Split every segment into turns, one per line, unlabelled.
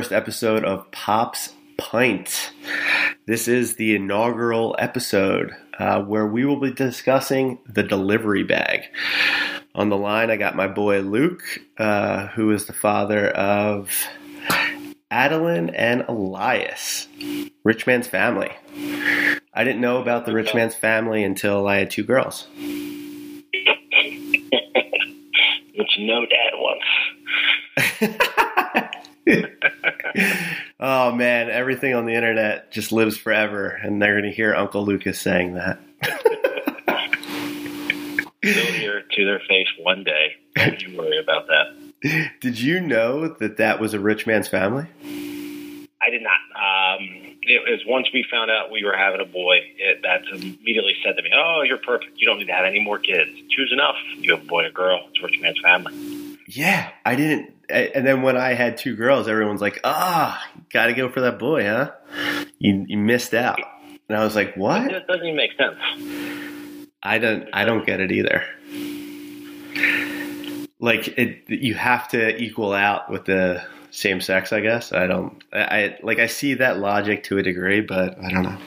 Welcome to the first episode of Pop's Pint. This is the inaugural episode uh, where we will be discussing the delivery bag. On the line, I got my boy Luke, uh, who is the father of Adeline and Elias, Rich Man's Family. I didn't know about the Rich Man's Family until I had two girls.
Which no dad wants.
oh man, everything on the internet just lives forever, and they're going to hear Uncle Lucas saying that.
They'll hear it to their face one day. Don't you worry about that.
Did you know that that was a rich man's family?
I did not. Um, it was once we found out we were having a boy, it, that immediately said to me, "Oh, you're perfect. You don't need to have any more kids. Choose enough. You have a boy or girl. It's a rich man's family."
Yeah, I didn't. And then when I had two girls, everyone's like, "Ah, got to go for that boy, huh? You you missed out." And I was like, "What?"
It doesn't even make sense.
I don't. I don't get it either. Like it, you have to equal out with the same sex. I guess I don't. I, I like. I see that logic to a degree, but I don't know.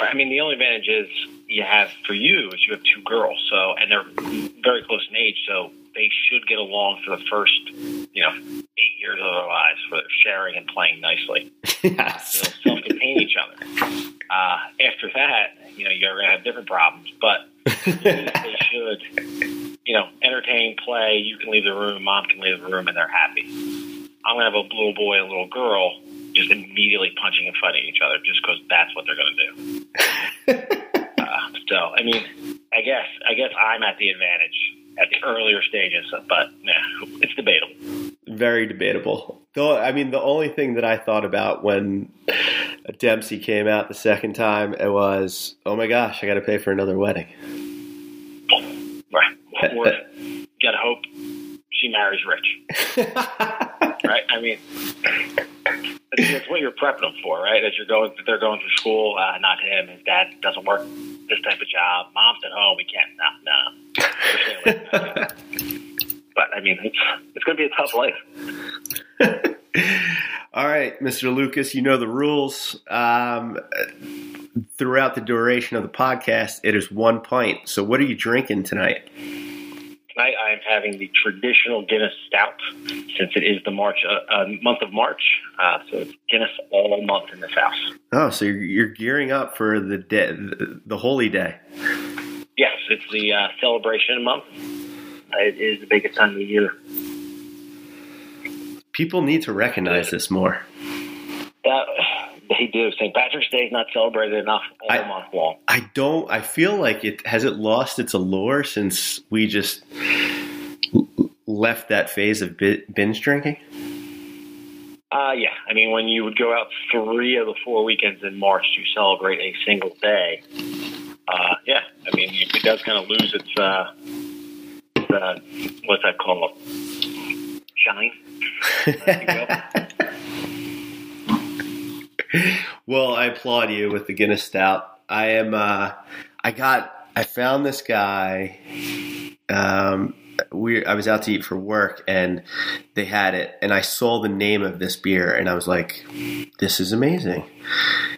I mean, the only advantage is you have for you is you have two girls, so and they're very close in age, so they should get along for the first, you know, eight years of their lives, where they're sharing and playing nicely.
Yes.
They'll self-contain each other. Uh, after that, you know, you're going to have different problems, but they should, you know, entertain, play. You can leave the room, mom can leave the room, and they're happy. I'm going to have a little boy and a little girl just immediately punching and fighting each other just because that's what they're going to do. uh, so, I mean, I guess I guess I'm at the advantage at the earlier stages, but it's debatable.
Very debatable. Though, I mean, the only thing that I thought about when Dempsey came out the second time it was, oh my gosh, I got to pay for another wedding.
Right. Or gotta hope she marries rich. right. I mean, that's what you're prepping them for, right? As you're going, they're going through school. Uh, not him. His dad doesn't work this type of job. Mom's at home. We can't. No, no. but I mean, it's it's going to be a tough life.
All right, Mr. Lucas, you know the rules. Um, throughout the duration of the podcast, it is one pint. So, what are you drinking tonight?
Tonight, I am having the traditional Guinness Stout, since it is the March uh, uh, month of March. Uh, so it's Guinness all month in this house.
Oh, so you're, you're gearing up for the day, the, the holy day.
Yes, it's the uh, celebration month. It is the biggest time of the year.
People need to recognize this more.
Uh, they do. St. Patrick's Day is not celebrated enough all
I,
month long.
I don't. I feel like it has it lost its allure since we just left that phase of binge drinking.
Uh, yeah, I mean, when you would go out three of the four weekends in March to celebrate a single day, uh, yeah, I mean, it does kind of lose its, uh, its uh, what's that called? Shine.
well, I applaud you with the Guinness Stout. I am. Uh, I got. I found this guy. Um, we. I was out to eat for work, and they had it, and I saw the name of this beer, and I was like, "This is amazing."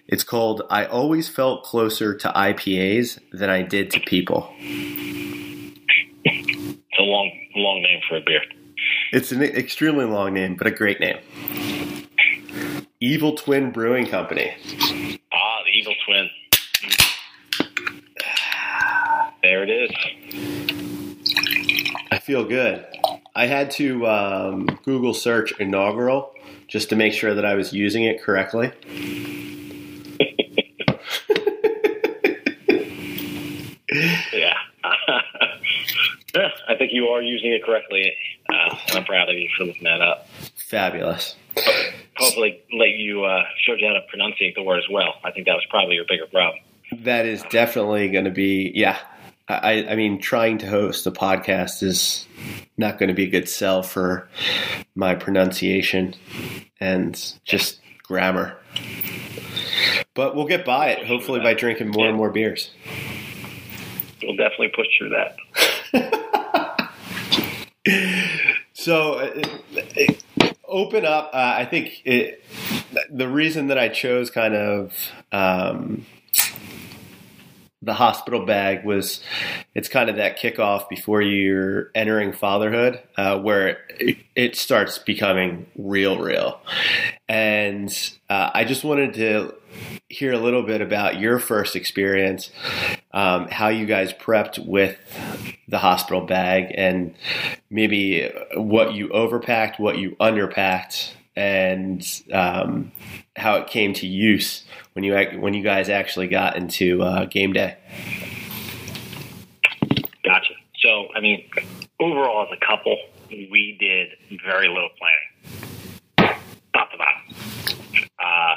It's called. I always felt closer to IPAs than I did to people.
It's a long, long name for a beer.
It's an extremely long name, but a great name. Evil Twin Brewing Company.
Ah, the Evil Twin. There it is.
I feel good. I had to um, Google search inaugural just to make sure that I was using it correctly.
yeah. yeah. I think you are using it correctly. Uh, and I'm proud of you for looking that up.
Fabulous.
Hopefully, let you uh, showed you how to pronunciate the word as well. I think that was probably your bigger problem.
That is definitely going to be, yeah. I, I mean, trying to host a podcast is not going to be a good sell for my pronunciation and just grammar. But we'll get by it, hopefully, by drinking more and more beers.
We'll definitely push through that.
so, uh, open up. Uh, I think it, the reason that I chose kind of um, the hospital bag was it's kind of that kickoff before you're entering fatherhood, uh, where it, it, starts becoming real, real. And uh, I just wanted to hear a little bit about your first experience, um, how you guys prepped with the hospital bag, and maybe what you overpacked, what you underpacked, and um, how it came to use when you when you guys actually got into uh, game day.
Gotcha. So, I mean, overall, as a couple, we did very little planning, top to bottom. Uh,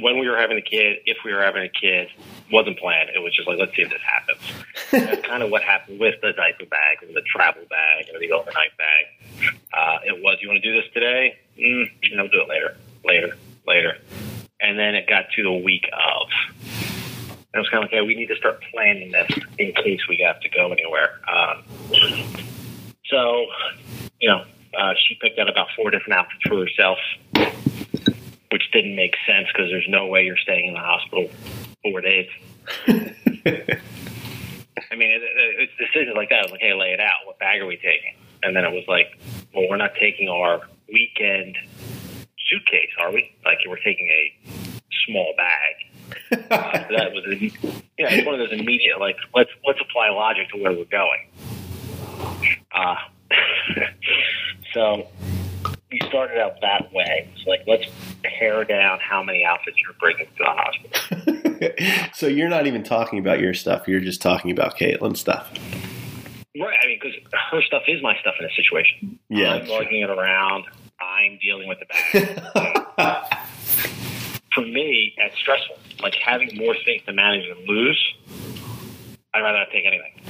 when we were having a kid, if we were having a kid, wasn't planned. It was just like, let's see if this happens. That's kind of what happened with the diaper bag and the travel bag and the overnight bag. Uh, it was, you want to do this today? Mm, you know, do it later, later, later. And then it got to the week of. And it was kind of like, okay, we need to start planning this in case we have to go anywhere. Um, so, you know, uh, she picked out about four different outfits for herself which didn't make sense because there's no way you're staying in the hospital four days. I mean, it, it, it's decisions like that. I was like, hey, lay it out. What bag are we taking? And then it was like, well, we're not taking our weekend suitcase, are we? Like, we're taking a small bag. uh, so that was, you know, it's one of those immediate, like, let's let's apply logic to where we're going. Uh, so we started out that way. It's like, let's pare down how many outfits you're bringing to the
hospital. so you're not even talking about your stuff. You're just talking about Caitlin's stuff.
Right. I mean, because her stuff is my stuff in this situation.
Yeah.
I'm lugging it around. I'm dealing with the bag. For me, that's stressful. Like having more things to manage and lose, I'd rather not take anything.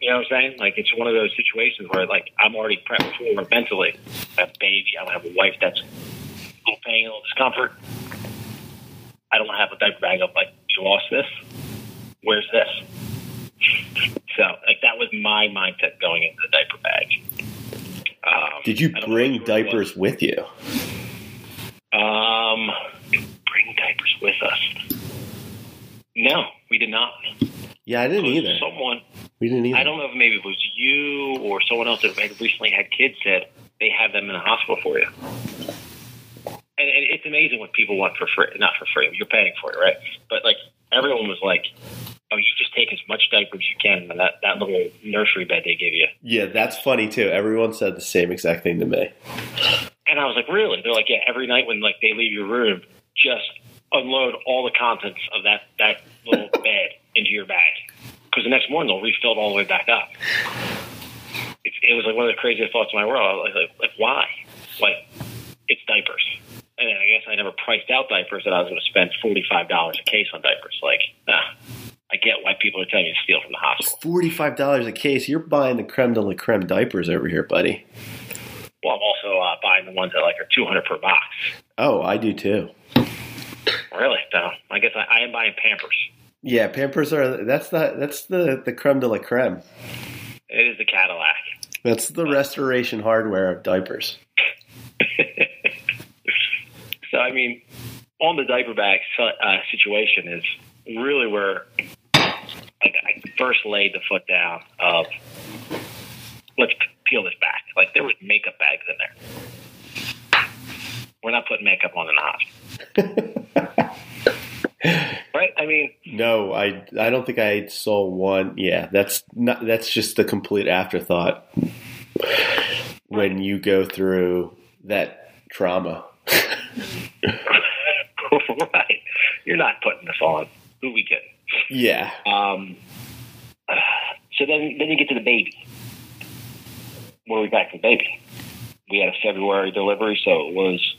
You know what I'm saying? Like it's one of those situations where like I'm already prepped for mentally. I have a baby. I have a wife that's a little pain, a little discomfort. I don't have a diaper bag of like you lost this. Where's this? So like that was my mindset going into the diaper bag.
Um, Did you bring diapers with you?
Um, bring diapers with us? No, we did not.
Yeah, I didn't either.
Someone
we didn't either.
I don't know if maybe it was you or someone else that had recently had kids said they have them in the hospital for you. And, and it's amazing what people want for free. Not for free. You're paying for it, right? But like everyone was like, "Oh, you just take as much diaper as you can in that that little nursery bed they give you."
Yeah, that's funny too. Everyone said the same exact thing to me.
And I was like, "Really?" They're like, "Yeah." Every night when like they leave your room, just unload all the contents of that that little bed into your bag because the next morning they'll refill it all the way back up. It, it was like one of the craziest thoughts in my world. I was like, like, why? Like, it's diapers. And I guess I never priced out diapers that I was going to spend forty five dollars a case on diapers. Like, ah, I get why people are telling you to steal from the hospital.
Forty five dollars a case. You're buying the creme de la creme diapers over here, buddy.
Well, I'm also uh, buying the ones that like are two hundred per box.
Oh, I do too.
Really? No, I guess I, I am buying Pampers.
Yeah, Pampers are that's the that's the the creme de la creme.
It is the Cadillac.
That's the restoration hardware of diapers.
so I mean, on the diaper bag uh, situation is really where like I first laid the foot down of let's peel this back. Like there was makeup bags in there. We're not putting makeup on in the hospital. right? I mean,
no, I I don't think I saw one. Yeah, that's not that's just the complete afterthought when you go through that trauma.
right, you're not putting this on. Who we kidding?
Yeah.
Um. So then, then you get to the baby. Where are we back to the baby? We had a February delivery, so it was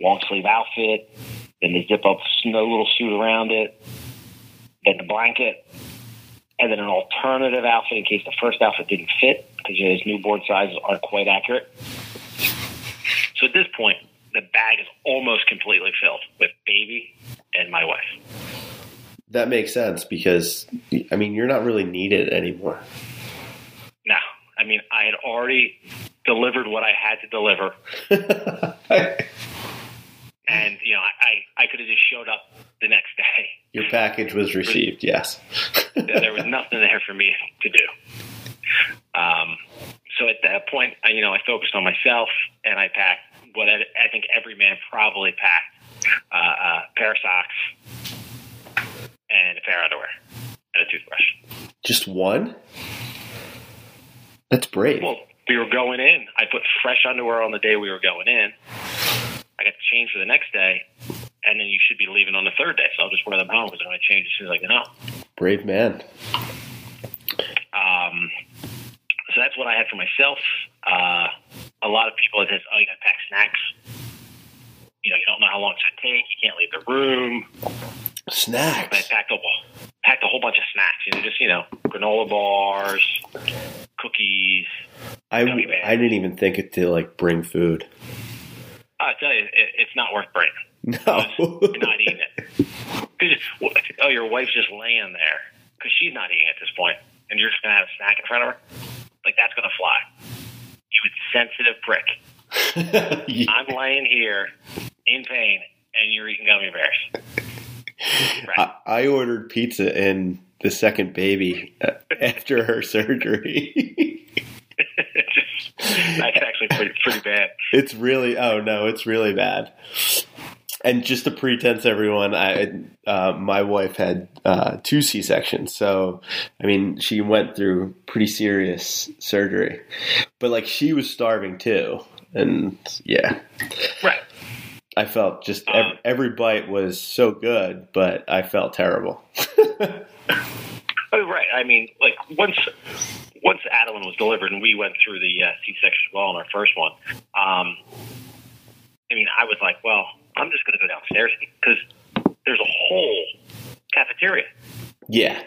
long sleeve outfit, then the zip up snow little suit around it, then the blanket, and then an alternative outfit in case the first outfit didn't fit because you know, his newborn sizes aren't quite accurate. So at this point, the bag is almost completely filled with baby and my wife.
That makes sense because I mean you're not really needed anymore.
No, I mean I had already delivered what I had to deliver, and you know, I I could have just showed up the next day.
Your package was received. Yes.
there was nothing there for me to do. Um, so at that point, I, you know, I focused on myself and I packed what I, I think every man probably packed: uh, a pair of socks and a pair of underwear and a toothbrush.
Just one? That's brave.
Well, we were going in. I put fresh underwear on the day we were going in. I got to change for the next day, and then you should be leaving on the third day. So I'll just wear them home because I'm going to change as soon as I get home.
Brave man.
Um, so that's what I had for myself. Uh, a lot of people it says, "Oh, you got to pack snacks." You know, you don't know how long it's going to take. You can't leave the room. But I
Snacks.
packed a packed a whole bunch of snacks. You know, just you know, granola bars, cookies.
I. I didn't even think it to like bring food.
I tell you, it, it's not worth bringing.
No.
You're not eating it. 'Cause, oh, your wife's just laying there because she's not eating at this point, and you're just gonna have a snack in front of her. Like that's gonna fly. You sensitive prick. I'm laying here in pain, and you're eating gummy bears. Right.
I, I ordered pizza and the second baby uh, after her surgery.
That's actually pretty pretty bad.
it's really oh no, it's really bad. And just a pretense, everyone. I uh, my wife had uh, two C sections, so I mean she went through pretty serious surgery, but like she was starving too, and yeah,
Right.
I felt just every,
Um,
every bite was so good, but I felt terrible.
Oh, right. I mean, like once once Adeline was delivered, and we went through the uh, C-section as well in our first one. Um, I mean, I was like, well, I'm just going to go downstairs because there's a whole cafeteria.
yeah,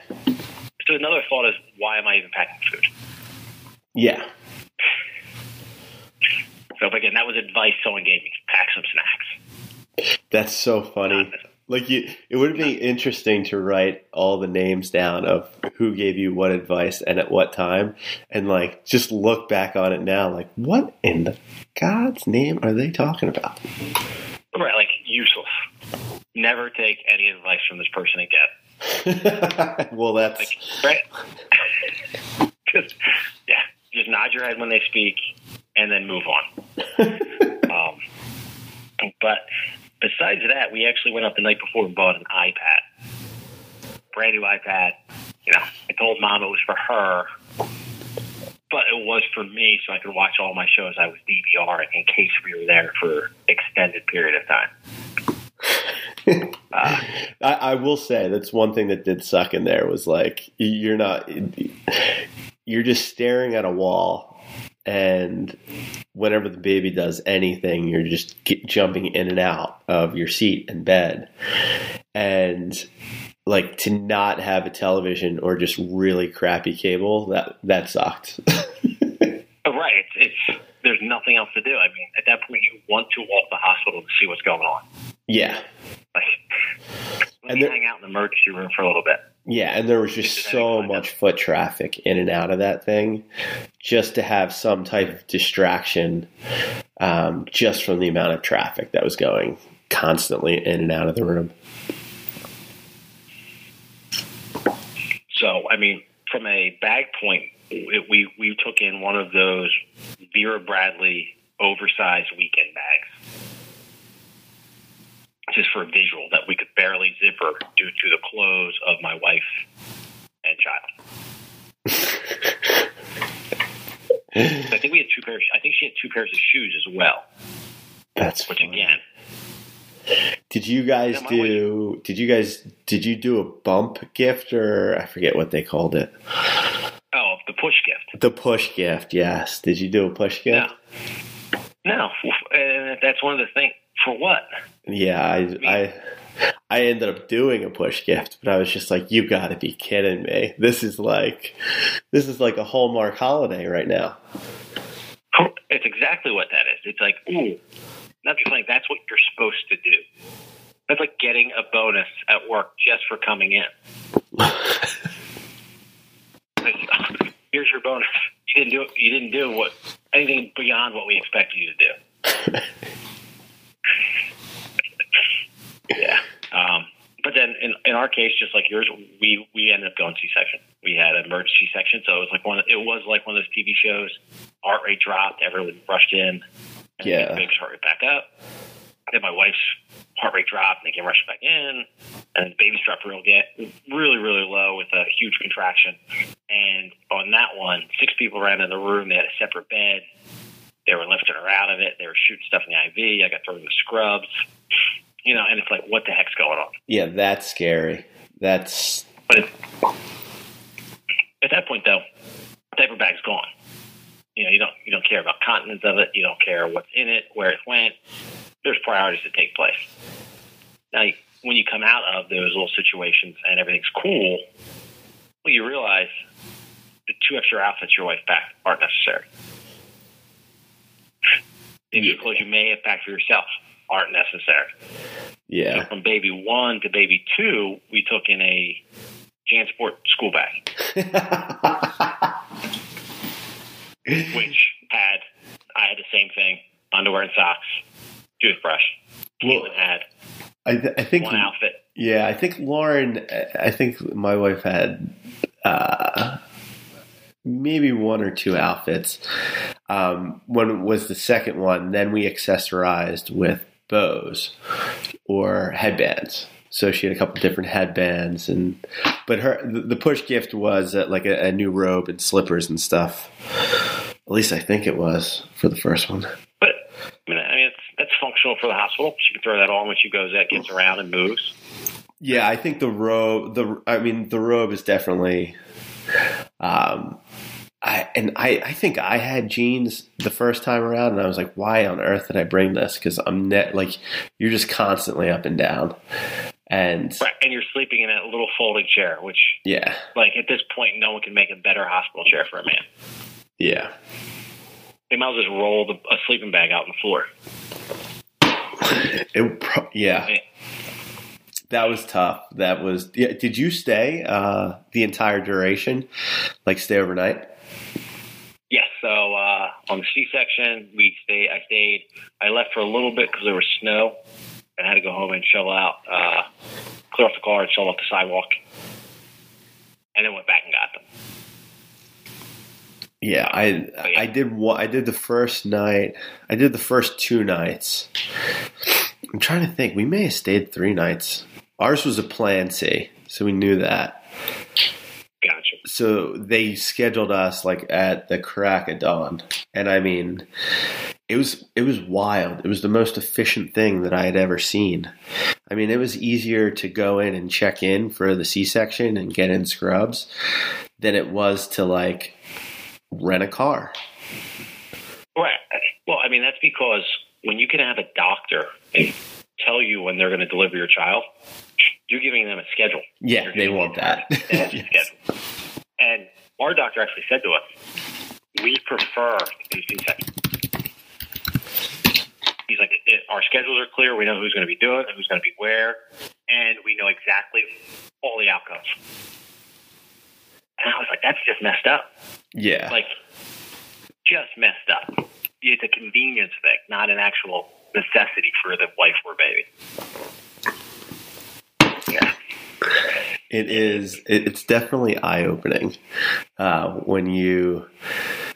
So another thought is, why am I even packing food?
yeah.
So again, that was advice someone gave me: pack some snacks.
That's so funny. Like you, it would be interesting to write all the names down of who gave you what advice and at what time, and like just look back on it now. Like, what in the God's name are they talking about?
Right, like useless. Never take any advice from this person again.
well, that's
Like, right? Just, yeah, just nod your head when they speak, and then move on. um, but besides that, we actually went up the night before and bought an iPad, brand new iPad. You know, I told mom it was for her, but it was for me, so I could watch all my shows I was DVRing in case we were there for extended period of time. Uh,
I, I will say that's one thing that did suck in there was like you're not you're just staring at a wall and whenever the baby does anything you're just jumping in and out of your seat and bed and like to not have a television or just really crappy cable that that sucked
Oh, right. It's, it's there's nothing else to do. I mean, at that point, you want to walk the hospital to see what's going on.
yeah
Like, let
And
me hang out in the emergency room for a little bit.
Yeah, and there was just so much foot traffic in and out of that thing, just to have some type of distraction, um, just from the amount of traffic that was going constantly in and out of the room.
So, I mean, from a bag point, it, we we took in one of those Vera Bradley oversized weekend bags, just for a visual that we could barely zipper due to the clothes of my wife and child. I think we had two pairs. I think she had two pairs of shoes as well.
That's
Which
funny.
again,
Did you guys do? Did you guys did you do a bump gift or I forget what they called it?
oh, the push gift.
The push gift. Yes. Did you do a push gift?
No, and that's one of the things. For what?
Yeah, I, I I ended up doing a push gift, but I was just like, you got to be kidding me! This is like this is like a Hallmark holiday right now.
Oh, it's exactly what that is. It's like, ooh, not just like that's what you're supposed to do. That's like getting a bonus at work just for coming in. Here's your bonus. You didn't do. You didn't do what. anything beyond what we expected you to do. yeah. Um, but then in, in our case, just like yours, we, we ended up going C-section. We had an emergency section, so it was like one. It was like one of those TV shows. Heart rate dropped, everyone rushed in. And
Yeah.
the baby's heart rate back up. Then my wife's heart rate dropped, and they came rushing back in, and the baby's dropped real get really really low with a huge contraction. And on that one, six people ran in the room. They had a separate bed. They were lifting her out of it. They were shooting stuff in the IV. I got thrown in the scrubs. You know, and it's like, what the heck's going on?
Yeah, that's scary. That's
But it, at that point, though, the diaper bag's gone. You know, you don't you don't care about contents of it. You don't care what's in it, where it went. There's priorities that take place. Now, when you come out of those little situations and everything's cool, well, you realize the two extra outfits your wife packed aren't necessary. In the extra clothes you may have packed for yourself aren't necessary.
yeah.
From baby one to baby two, we took in a JanSport school bag, which had I had the same thing: underwear and socks, toothbrush.
Well,
Caitlin had
I, th- I think
one outfit.
Yeah, I think Lauren. I think my wife had uh, maybe one or two outfits. Um, one was the second one. Then we accessorized with bows or headbands. So she had a couple different headbands, and but her the, push gift was uh, like a, a new robe and slippers and stuff. At least I think it was for the first one.
But I mean, I mean, it's that's functional for the hospital. She can throw that on when she goes out, gets around, and moves.
Yeah, I think the robe. The I mean, the robe is definitely. Um, I and I I think I had jeans the first time around, and I was like, why on earth did I bring this? Because I'm net like you're just constantly up and down, and
Right, and you're sleeping in a little folding chair, which,
yeah,
like, at this point, no one can make a better hospital chair for a man.
yeah,
They might as well just roll the, a sleeping bag out on the floor.
it pro- yeah. That was tough. That was. Yeah, did you stay uh, the entire duration? Like stay overnight?
So uh, on the C-section, we stayed. I stayed. I left for a little bit because there was snow, and I had to go home and shovel out, uh, clear off the car and shovel off the sidewalk, and then went back and got them.
Yeah, I I did one. I did the first night. I did the first two nights. I'm trying to think. We may have stayed three nights. Ours was a plan C, so we knew that. So they scheduled us like at the crack of dawn, and I mean, it was it was wild. It was the most efficient thing that I had ever seen. I mean, it was easier to go in and check in for the C section and get in scrubs than it was to like rent a car.
Right. Well, I mean, that's because when you can have a doctor tell you when they're going to deliver your child, you're giving them a schedule.
Yeah, they want that. Yes.
And our doctor actually said to us, we prefer to do C-section. He's like, our schedules are clear. We know who's going to be doing it, who's going to be where, and we know exactly all the outcomes. And I was like, that's just messed up.
Yeah.
Like, just messed up. It's a convenience thing, not an actual necessity for the wife or baby. Yeah.
It is. It, it's definitely eye opening uh, when you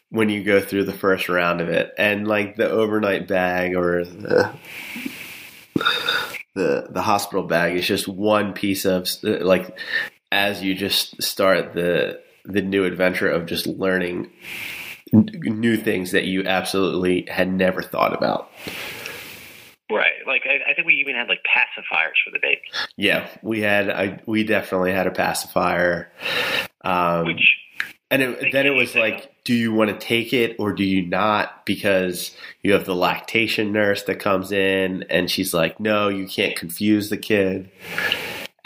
when you go through the first round of it, and like the overnight bag or the the the hospital bag is just one piece of like as you just start the the new adventure of just learning n- new things that you absolutely had never thought about.
Right. Like, I, I think we even had like pacifiers for the baby,
Yeah, we had. I, we definitely had a pacifier. Um,
which,
And it, then it was like, do you want to take it or do you not? Because you have the lactation nurse that comes in and she's like, no, you can't confuse the kid.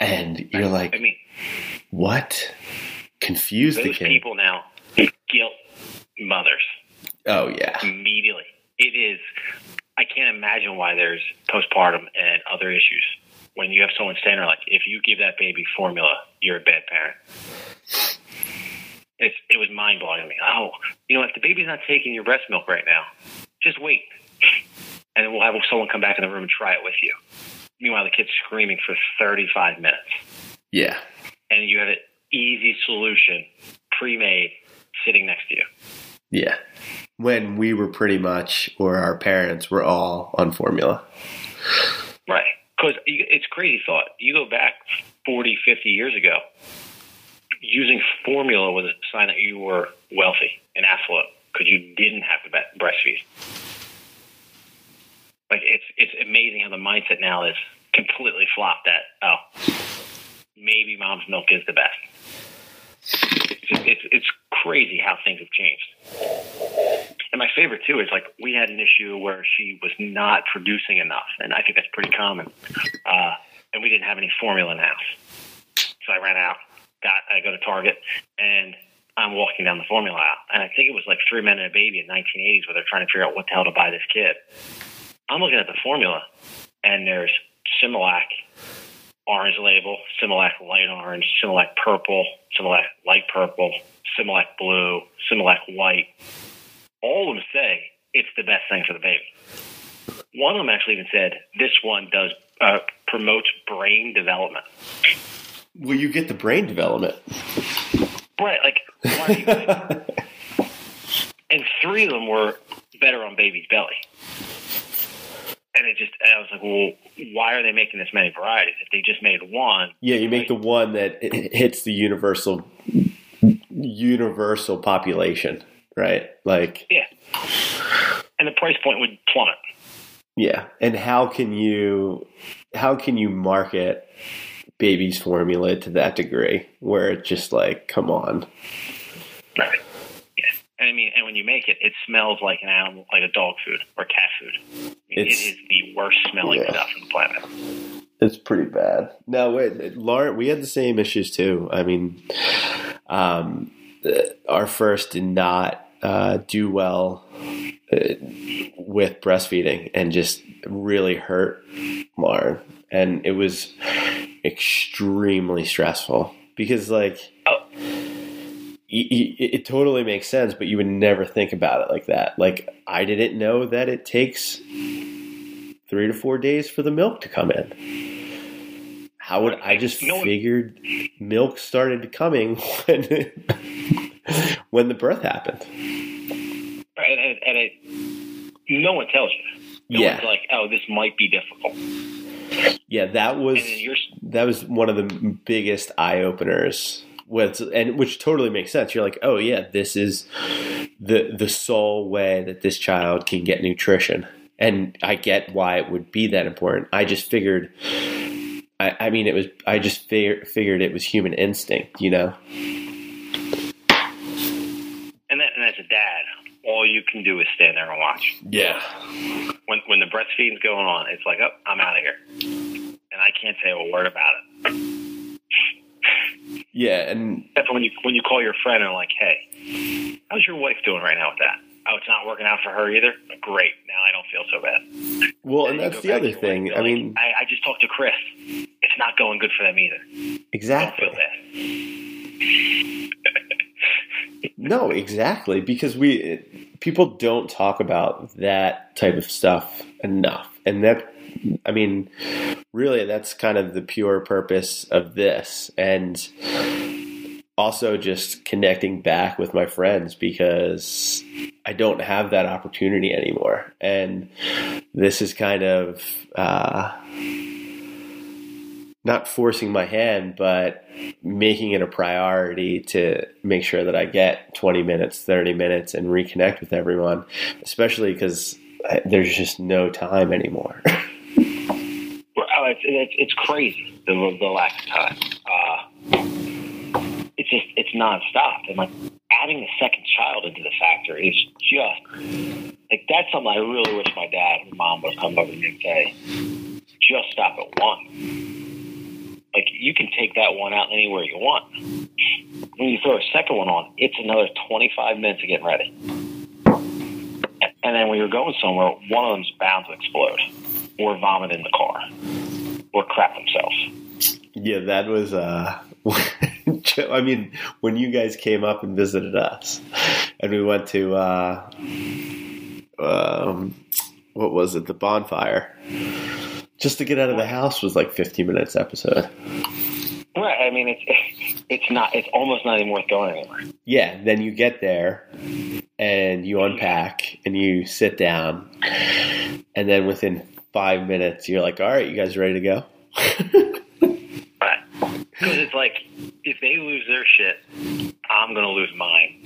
And you're
I
like,
mean,
what? Confuse the kid?
people now guilt mothers
Oh, yeah.
immediately. It is, I can't imagine why there's postpartum and other issues when you have someone standing there like, if you give that baby formula, you're a bad parent. It's, it was mind blowing to me. Oh, you know, if the baby's not taking your breast milk right now, just wait, and we'll have someone come back in the room and try it with you. Meanwhile, the kid's screaming for 35 minutes,
Yeah.
and you have an easy solution, pre-made, sitting next to you.
Yeah. When we were pretty much, or our parents were all on formula.
Right. Because it's crazy thought. You go back 40, 50 years ago, using formula was a sign that you were wealthy and affluent because you didn't have to breastfeed. Like it's it's amazing how the mindset now is completely flopped. That oh, maybe mom's milk is the best. It's it's crazy how things have changed. And my favorite too is like we had an issue where she was not producing enough, and I think that's pretty common. Uh, and we didn't have any formula in house, so I ran out. Got I go to Target, and I'm walking down the formula aisle, and I think it was like Three Men and a Baby in 1980s where they're trying to figure out what the hell to buy this kid. I'm looking at the formula, and there's Similac orange label, Similac light orange, Similac purple, Similac light purple, Similac blue, Similac white. All of them say it's the best thing for the baby. One of them actually even said this one does uh, promotes brain development.
Well, you get the brain development.
Right, like why are you and three of them were better on baby's belly. And it just, and I was like, well, why are they making this many varieties? If they just made one,
Yeah, you make the one that hits the universal universal population, right? Like,
yeah. And the price point would plummet.
yeah. And how can you how can you market baby's formula to that degree where it's just like, come on.
Right. And I mean, and when you make it, it smells like an animal, like a dog food or cat food. I mean, it
It's-
the worst smelling
yeah.
stuff on the planet.
It's pretty bad. No, wait, Lauren, we had the same issues too. I mean, um, our first did not uh, do well uh, with breastfeeding and just really hurt Lauren. And it was extremely stressful because, like, Y- it totally makes sense, but you would never think about it like that. Like, I didn't know that it takes three to four days for the milk to come in. How would I just
No
figured milk started coming when when the birth happened?
Right. And, and, it, no one tells you. No
Yeah.
one's like, oh, this might be difficult.
Yeah, that was
And then you're,
that was one of the biggest eye openers. With, and which totally makes sense. You're like, oh yeah, this is the the sole way that this child can get nutrition, and I get why it would be that important. I just figured, I, I mean, it was. I just fig- figured it was human instinct, you know.
and, then, and as a dad, all you can do is stand there and watch.
Yeah,
When, when the breastfeeding's going on, it's like, oh, I'm out of here. And I can't say a word about it.
Yeah, and
Except for when you when you call your friend and like, hey, how's your wife doing right now with that? Oh, it's not working out for her either. Great. Now I don't feel so bad.
well,
And
and that's the other thing. I
like,
mean,
I, I just talked to Chris. It's not going good for them either.
Exactly. No, exactly, because we people don't talk about that type of stuff enough, and that I mean, really, that's kind of the pure purpose of this, and also just connecting back with my friends because I don't have that opportunity anymore, and this is kind of. Uh, not forcing my hand, but making it a priority to make sure that I get 20 minutes, 30 minutes, and reconnect with everyone, especially because there's just no time anymore.
It's, it's, it's crazy the, the lack of time. Uh, it's just it's nonstop, and like adding the second child into the factor is just like that's something I really wish my dad and mom would come over and say, just stop at one. Like you can take that one out anywhere you want. When you throw a second one on, it's another twenty five minutes of getting ready. And then when you're going somewhere, one of them's bound to explode, or vomit in the car, or crap themselves.
yeah, that was uh. I mean, when you guys came up and visited us, and we went to uh, um, what was it? The bonfire. Just to get out of the house was like 15 minutes episode.
Right. I mean, it's it's not. It's almost not even worth going anywhere.
Yeah. Then you get there, and you unpack, and you sit down, and then within five minutes, you're like, "All right, you guys ready to go?"
Right. Because it's like if they lose their shit, I'm gonna lose mine,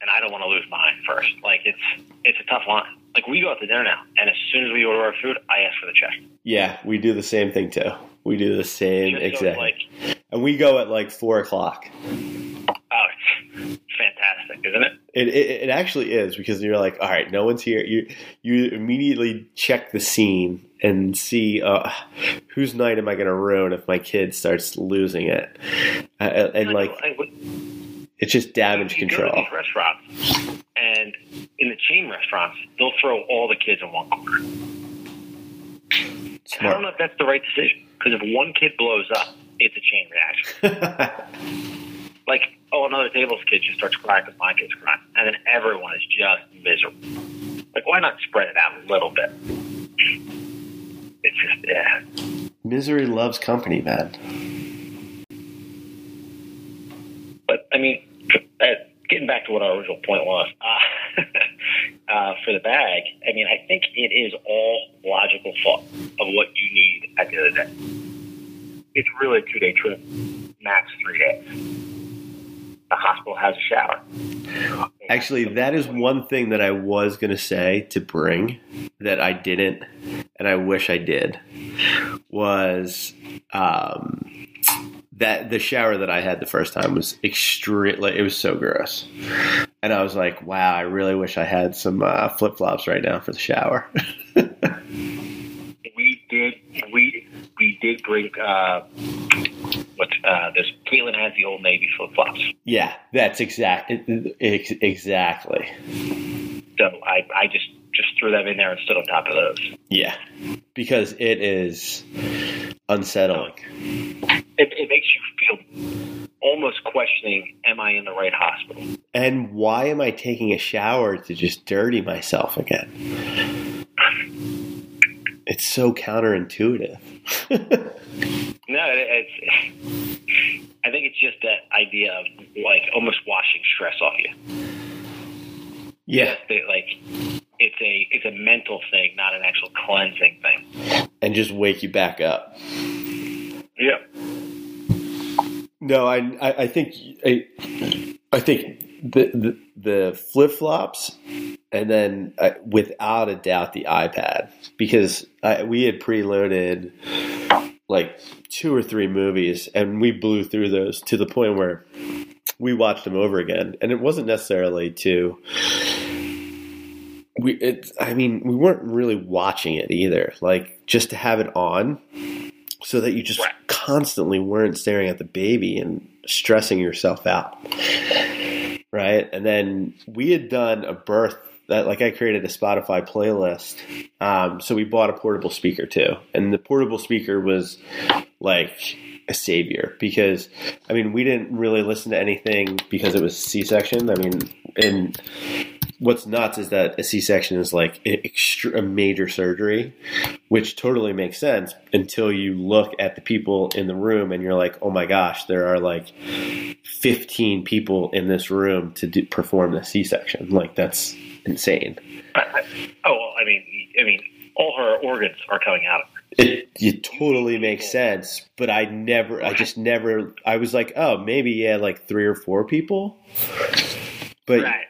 and I don't want to lose mine first. Like it's it's a tough line. Like we go out to dinner now, and as soon as we order our food, I ask for the check.
yeah, we do the same thing too. We do the same
Just so
exact,
like,
and we go at like four o'clock.
oh, it's fantastic, isn't it?
It, it it actually is because you're like, all right, no one's here. You you immediately check the scene and see uh, whose night am I going to ruin if my kid starts losing it, uh, and like it's just damage
you
control.
go to these restaurants, and in the chain restaurants, they'll throw all the kids in one corner. I don't know if that's the right decision because if one kid blows up, it's a chain reaction. Like, oh, another table's kid just starts crying because my kid's crying, and then everyone is just miserable. Like, why not spread it out a little bit? It's just, yeah.
Misery loves company, man.
But I mean, uh, getting back to what our original point was uh, uh, for the bag. I mean, I think it is all logical thought of what you need at the end of the day. It's really a two day trip, max three days. The hospital has a shower.
Actually, that is one thing that I was going to say to bring that I didn't, and I wish I did, was um, that the shower that I had the first time was extremely, it was so gross, and I was like, "Wow, I really wish I had some uh, flip flops right now for the shower."
We did. We we did bring. Uh, what's uh, this? Caitlin has the old Navy flip flops.
yeah, that's exact. Ex- exactly.
So I I just just threw them in there and stood on top of those.
Yeah, because it is unsettling.
It, it makes you feel almost questioning, am I in the right hospital?
And why am I taking a shower to just dirty myself again? It's so counterintuitive.
No, it, it's. I think it's just that idea of like almost washing stress off you.
yeah,
like it's a it's a mental thing, not an actual cleansing thing.
and just wake you back up.
Yep.
No, I, I, I think, I, I think the the, the flip flops, and then uh, without a doubt the iPad because I, we had preloaded like two or three movies, and we blew through those to the point where we watched them over again, and it wasn't necessarily to. We, it, I mean, we weren't really watching it either. Like just to have it on, so that you just constantly weren't staring at the baby and stressing yourself out. Right. And then we had done a birth that, like, I created a Spotify playlist. Um, so we bought a portable speaker too. And the portable speaker was like a savior because, I mean, we didn't really listen to anything because it was C section. I mean, and what's nuts is that a C-section is like a, major surgery, which totally makes sense until you look at the people in the room and you're like, oh my gosh, there are like 15 people in this room to do, perform the C-section. Like that's insane.
I, I, oh well, I mean, I mean, all her organs are coming out of her.
It, it totally makes sense, but I never, I just never, I was like, oh, maybe yeah, like three or four people. But
right.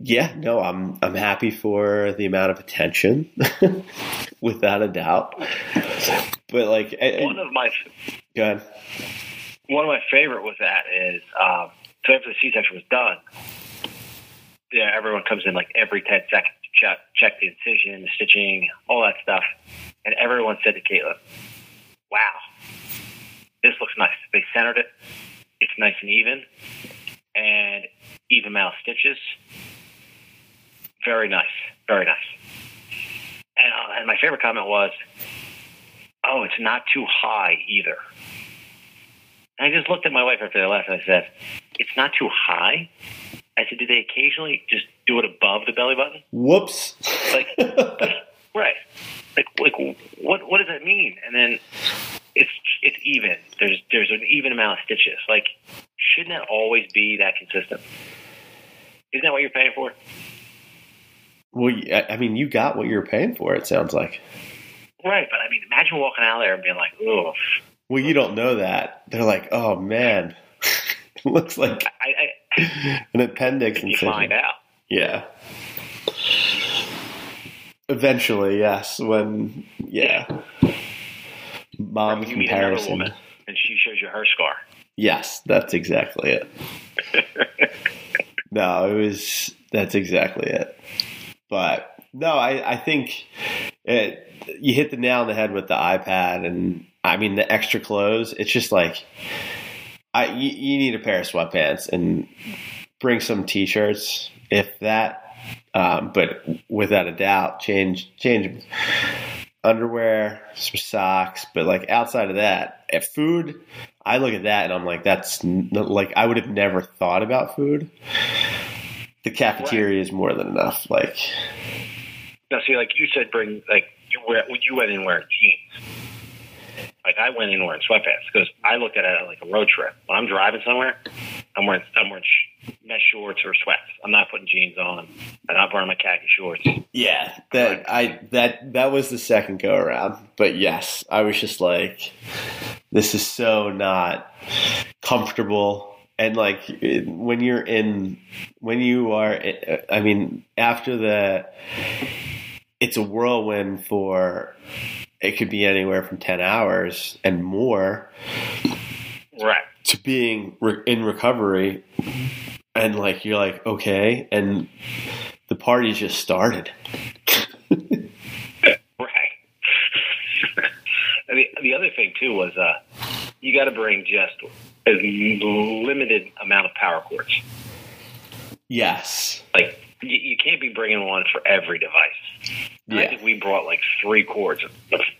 Yeah, no, I'm I'm happy for the amount of attention, without a doubt. But like, I-
One of my
go ahead.
one of my favorite was that is um, so after the C-section was done, yeah, everyone comes in like every ten seconds to check check the incision, the stitching, all that stuff, and everyone said to Caitlin, "Wow, this looks nice." They centered it; it's nice and even, and even mouth stitches. Very nice, very nice. And, uh, and my favorite comment was, "Oh, it's not too high either." And I just looked at my wife after they left and I said, It's not too high. I said, Do they occasionally just do it above the belly button?
Whoops.
Like, right. Like, like what what does that mean? And then it's it's even. There's there's an even amount of stitches. Like, shouldn't that always be that consistent? Isn't that what you're paying for?
well, I mean, you got what you were paying for. It sounds like.
Right, but I mean, imagine walking out there and being like, "Oh,
Well, you don't know that. They're like, oh man, it looks like
I, I,
an appendix incision.
find out."
Yeah. Eventually, yes. When yeah, mom
When you meet another
comparison.
woman and she shows you her scar.
Yes, that's exactly it. no, it was that's exactly it. But no, I I think it, you hit the nail on the head with the iPad, and I mean the extra clothes. It's just like I you, you need a pair of sweatpants and bring some t-shirts if that. Um, but without a doubt, change change underwear, some socks. But like outside of that, at food, I look at that and I'm like, that's n- like I would have never thought about food. The cafeteria is more than enough. Like,
No, see, like you said, bring like you wear you went in wearing jeans. Like I went in wearing sweatpants because I look at it like a road trip. When I'm driving somewhere, I'm wearing I'm wearing mesh shorts or sweats. I'm not putting jeans on. I'm not wearing my khaki shorts.
yeah, that I that that was the second go around. But yes, I was just like, this is so not comfortable. And like when you're in, when you are, I mean, after the, it's a whirlwind for, it could be anywhere from 10 hours and more
Right.
to being re- in recovery. And like, you're like, okay. And the party's just started.
Right. and the the other thing too was uh, you got to bring just a limited amount of power cords.
Yes.
Like you, you can't be bringing one for every device. And I think we brought like three cords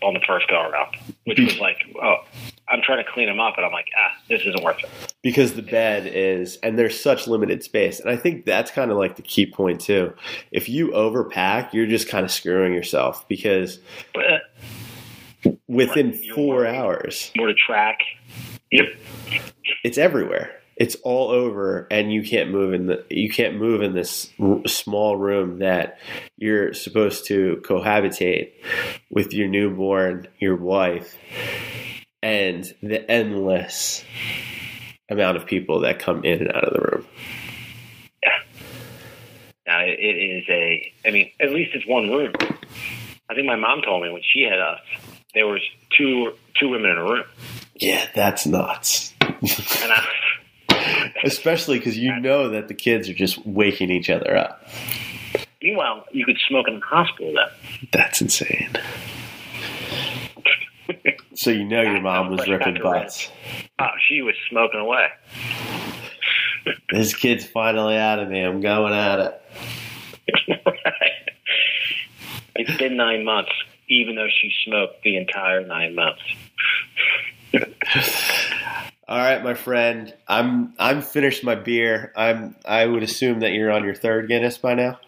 on the first go around, which was like, oh, I'm trying to clean them up, and I'm like, ah, this isn't worth it.
because the bed is and there's such limited space and i think that's kind of like the key point too if you overpack you're just kind of screwing yourself because
But uh,
within four hours
more to track. Yep.
it's everywhere it's all over and you can't move in the you can't move in this r- small room that you're supposed to cohabitate with your newborn your wife and the endless amount of people that come in and out of the room yeah
Now it, it is a. I mean, at least it's one room. I think my mom told me when she had us, there was two two women in a room,
yeah that's nuts
and I,
especially because you know that the kids are just waking each other up.
meanwhile, you could smoke in the hospital. Then
That's insane. So you know your mom was ripping butts.
oh, she was smoking away.
This kid's finally out of me. I'm going at it.
It's been nine months, even though she smoked the entire nine months.
All right, my friend. I'm I'm finished my beer. I'm I would assume that you're on your third Guinness by now.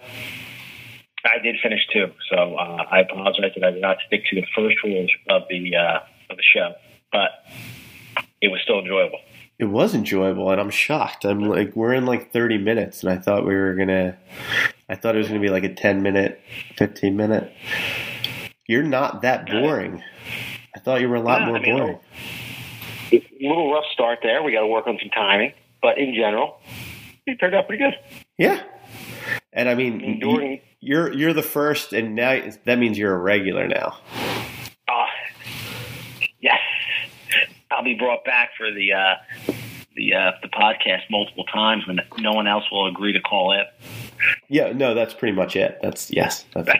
I did finish two, so uh, I apologize that I did not stick to the first rules of the uh, of the show, but it was still enjoyable.
It was enjoyable, and I'm shocked. I'm like we're in like 30 minutes, and I thought we were gonna. I thought it was gonna be like a 10 minute, 15 minute. You're not that boring. I thought you were a lot
Yeah,
more
I mean,
boring.
A little rough start there. We got to work on some timing, but in general, it turned out pretty good.
Yeah, and I mean,
During
you're you're the first, and now that means you're a regular now.
Uh, yes, I'll be brought back for the uh, the uh, the podcast multiple times when no one else will agree to call in.
Yeah, no, that's pretty much it. That's yes, that's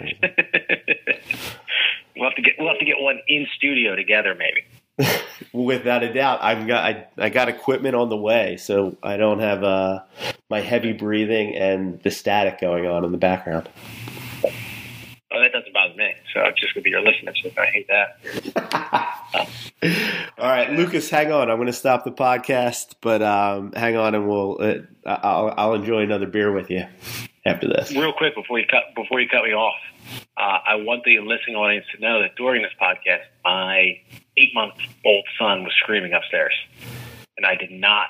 we'll have to get we'll have to get one in studio together, maybe.
without a doubt. I've got I, I got equipment on the way, so I don't have uh, my heavy breathing and the static going on in the background.
Oh, that doesn't bother me. so it's just gonna be your listeners. So I hate that.
All right, Lucas, hang on. I'm going to stop the podcast, but um, hang on, and we'll. Uh, I'll, I'll enjoy another beer with you after this.
Real quick before you cut before you cut me off, uh, I want the listening audience to know that during this podcast, my eight month old son was screaming upstairs, and I did not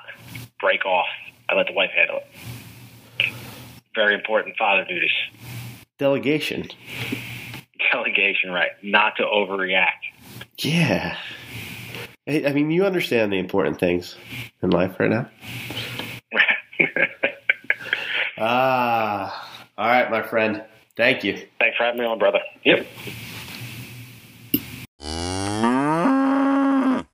break off. I let the wife handle it. Very important father duties.
Delegation.
Delegation, right? Not to overreact.
Yeah. I mean, you understand the important things in life right now. ah, all right, my friend. Thank you.
Thanks for having me on, brother. Yep.